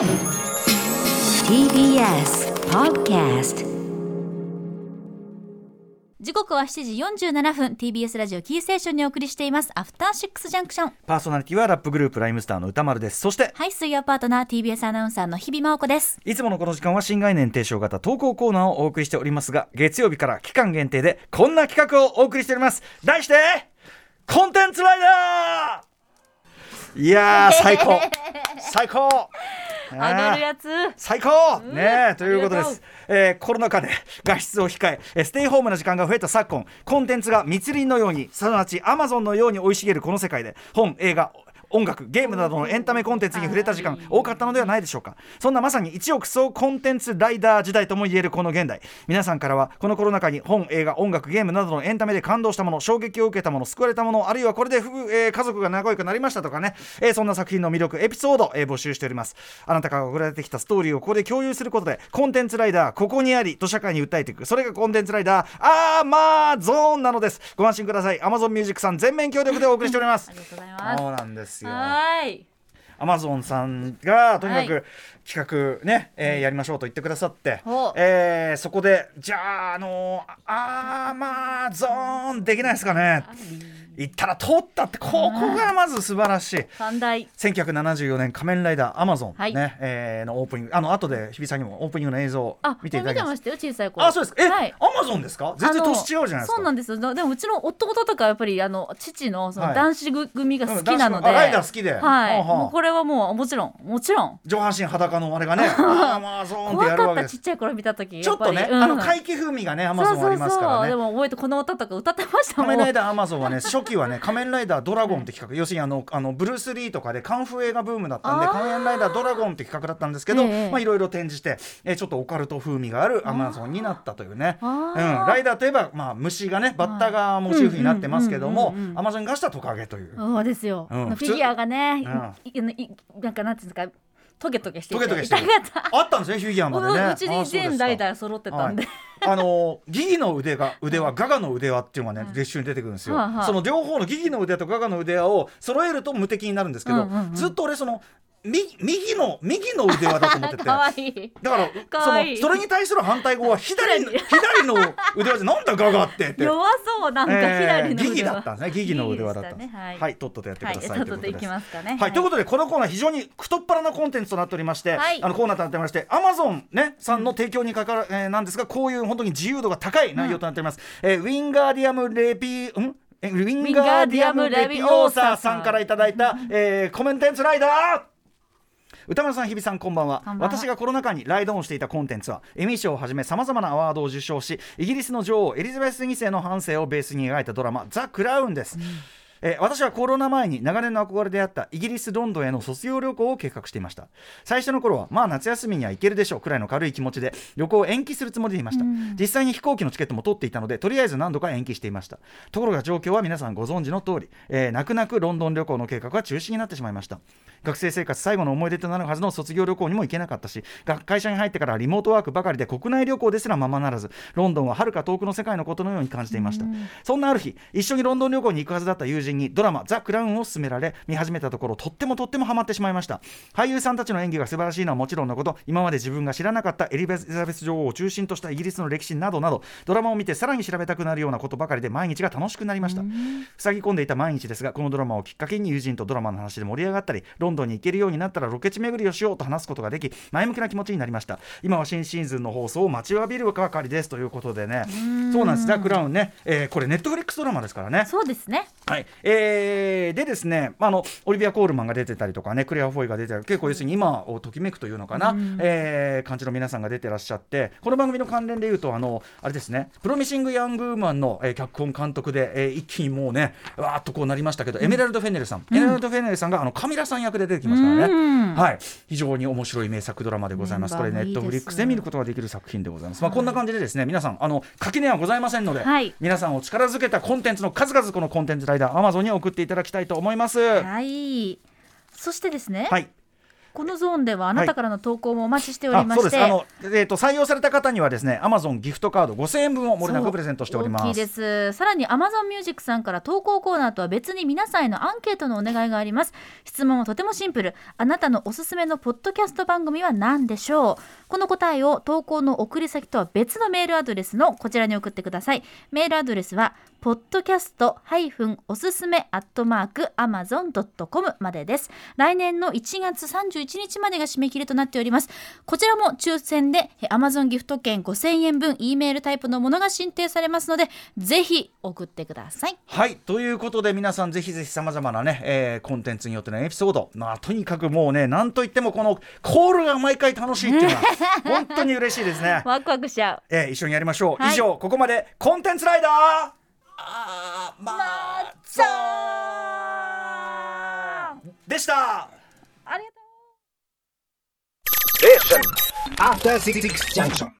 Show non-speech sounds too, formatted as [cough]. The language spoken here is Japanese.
TBS Podcast 時刻は7時47分。TBS ラジオキーステーションにお送りしています。アフターシックスジャンクションパーソナリティはラップグループライムスターの歌丸です。そしてはい水曜パートナー TBS アナウンサーの日々真央子です。いつものこの時間は新概念提唱型投稿コーナーをお送りしておりますが月曜日から期間限定でこんな企画をお送りしております。題してコンテンツライダー!いやー最高。[laughs] 最高上がるやつ。最高。ねえということです、えーコロナ禍で [laughs] 外出を控ええーステイホームの時間が増えた昨今コンテンツが密林のようにすなわちアマゾンのように生い茂るこの世界で本映画音楽ゲームなどのエンタメコンテンツに触れた時間多かったのではないでしょうか。そんなまさに一億総コンテンツライダー時代ともいえるこの現代。皆さんからはこのコロナ禍に本映画音楽ゲームなどのエンタメで感動したもの衝撃を受けたもの救われたものあるいはこれでえー家族が仲良くなりましたとかね、えーそんな作品の魅力エピソード、えー募集しております。あなたから送られてきたストーリーをここで共有することでコンテンツライダーここにありと社会に訴えていく。それがコンテンツライダーアーマーゾーンなのですご安心ください Amazon Music さん全面協力でお送りしております。ありがとうございます。そうなんですよ。はーい。アマゾンさんがとにかはく企画ね、えーやりましょうと言ってくださってえーそこでじゃああのーアマゾンできないですかね。言ったら通ったってここがまず素晴らしい。三大。1974年仮面ライダーアマゾン、はい。ね、えーのオープニング。あの後で日比さんにもオープニングの映像見ていただきましたよ小さい頃。あそうです。え、はい。アマゾンですか？全然年違うじゃないですか。そうなんですよ。だでもうちの夫とかやっぱりあの父のそはい。の男子組が好きなので、うん男子のあライダー好きで。はい、もうこれはもうもちろんもちろん。上半身裸のあれがね [laughs] アマゾンってやるわけです。ちっちゃい頃見た時ちょっとね、うん。あの怪奇風味がねアマゾンありますからね。そうそうそうでも覚えてこの歌とか歌ってましたもん。仮面ライダーアマゾンはね初期はね仮面ライダードラゴンって企画、要するにあのあのブルース・リーとかでカンフー映画ブームだったんで仮面ライダードラゴンって企画だったんですけど、ええ。まあいろいろ展示して、えーちょっとオカルト風味があるアマゾンになったというね、うあん、ーライダーといえば、まあ、虫がねバッタがモチーフになってますけどもうんうんうんうんアマゾンがしたトカゲという。そうですよ、うん。フィギュアがね、普いいいなんかなんていうんですかトゲトゲしてトゲトゲしてあったんですねフィギュアまでね。うちに全ライダー揃ってたんで、あのギギの腕が腕輪ガガの腕輪っていうのがねはい月収に出てくるんですよ、はいはい。その両方のギギの腕輪とガガの腕輪を揃えると無敵になるんですけど、うんうんうん。ずっと俺その右右の右の腕輪だと思ってて。[laughs] だからそのそれに対する反対語は左の [laughs] 左の腕輪でなんだガガって。って。弱そうなんか左の腕は、ギギだったんですね。ギギの腕輪だったね。はい、とっととやってください、はい、ということで。ね。はい、ということでこのコーナー非常に太っ腹なコンテンツとなっておりまして、はい。あのコーナーとなっておりましてアマゾンねさんの提供にかかる、えーなんですがこういう本当に自由度が高い内容となっております、えーウィンガーディアムレピん？えウィンガーディアムレピオーサーさん。からいただいた、えーコメンテンツライダー歌丸さん、日比さん、こんばんは。こんばんは。私がコロナ禍にライドオンしていたコンテンツはエミー賞をはじめさまざまなアワードを受賞しイギリスの女王エリザベス2世の半生をベースに描いたドラマ「ザ・クラウン」です、えー私はコロナ前に長年の憧れであったイギリス・ロンドンへの卒業旅行を計画していました。最初の頃はまあ夏休みには行けるでしょうくらいの軽い気持ちで旅行を延期するつもりでいました、実際に飛行機のチケットも取っていたのでとりあえず何度か延期していました。ところが状況は皆さんご存知の通り、えー泣く泣くロンドン旅行の計画は中止になってしまいました。学生生活最後の思い出となるはずの卒業旅行にも行けなかったしが会社に入ってからリモートワークばかりで国内旅行ですらままならずロンドンははるか遠くの世界のことのように感じていました。そんなある日一緒にロンドン旅行に行くはずだった友人にドラマ「ザ・クラウン」を勧められ見始めたところとってもとってもハマってしまいました。俳優さんたちの演技が素晴らしいのはもちろんのこと今まで自分が知らなかったエリザベス女王を中心としたイギリスの歴史などなどドラマを見てさらに調べたくなるようなことばかりで毎日が楽しくなりました。塞ぎ込んでいた毎日ですがこのドラマをきっかけに友人とドラマの話で盛り上がったりロンドンに行けるようになったらロケ地巡りをしようと話すことができ前向きな気持ちになりました。今は新シーズンの放送を待ちわびるばかりですということでね。そうなんです。ザ・クラウンね、えーこれネットフリックスドラマですからね。そうですね。はいえーでですね、まあ、あのオリビア・コールマンが出てたりとかねクレア・フォイが出てたり結構要するに今をときめくというのかな、えー感じの皆さんが出てらっしゃってこの番組の関連でいうとあのあれですねプロミシング・ヤング・ウーマンの、えー脚本監督で、えー一気にもうねわーっとこうなりましたけど、エメラルド・フェネルさん、エメラルド・フェネルさんがあのカミラさん役で出てきますからね、うん。はい、非常に面白い名作ドラマでございます。これネットフリックスで見ることができる作品でございます。まあこんな感じでですね、皆さんあの垣根はございませんので、はい。皆さんを力づけたコンテンツの数々このコンテンツライダー Amazon に送っていただきたいと思います。ははいそしてですね、い。このゾーンではあなたからの投稿もお待ちしておりまして、あそうです。あの、えー、と採用された方にはですねアマゾンギフトカード5000円分を森永プレゼントしております。大きいです。さらに Amazon Music さんから投稿コーナーとは別に皆さんへのアンケートのお願いがあります。質問はとてもシンプル。あなたのおすすめのポッドキャスト番組は何でしょう？この答えを投稿の送り先とは別のメールアドレスのこちらに送ってください。メールアドレスはポッドキャストおすすめアットマーク amazon.com までです。来年の1月31日までが締め切りとなっております。こちらも抽選でえ Amazon ギフト券5000円分 E メールタイプのものが申請されますのでぜひ送ってください。はいということで皆さんぜひぜひさまざまなね、えーコンテンツによってのエピソード。まあとにかくもうねなんといってもこのコールが毎回楽しいっていうのは [laughs] 本当に嬉しいですね。ワクワクしちゃう。えー一緒にやりましょう、はい。以上ここまでコンテンツライダー。あーまザー。でしたありがとう After Six Junction.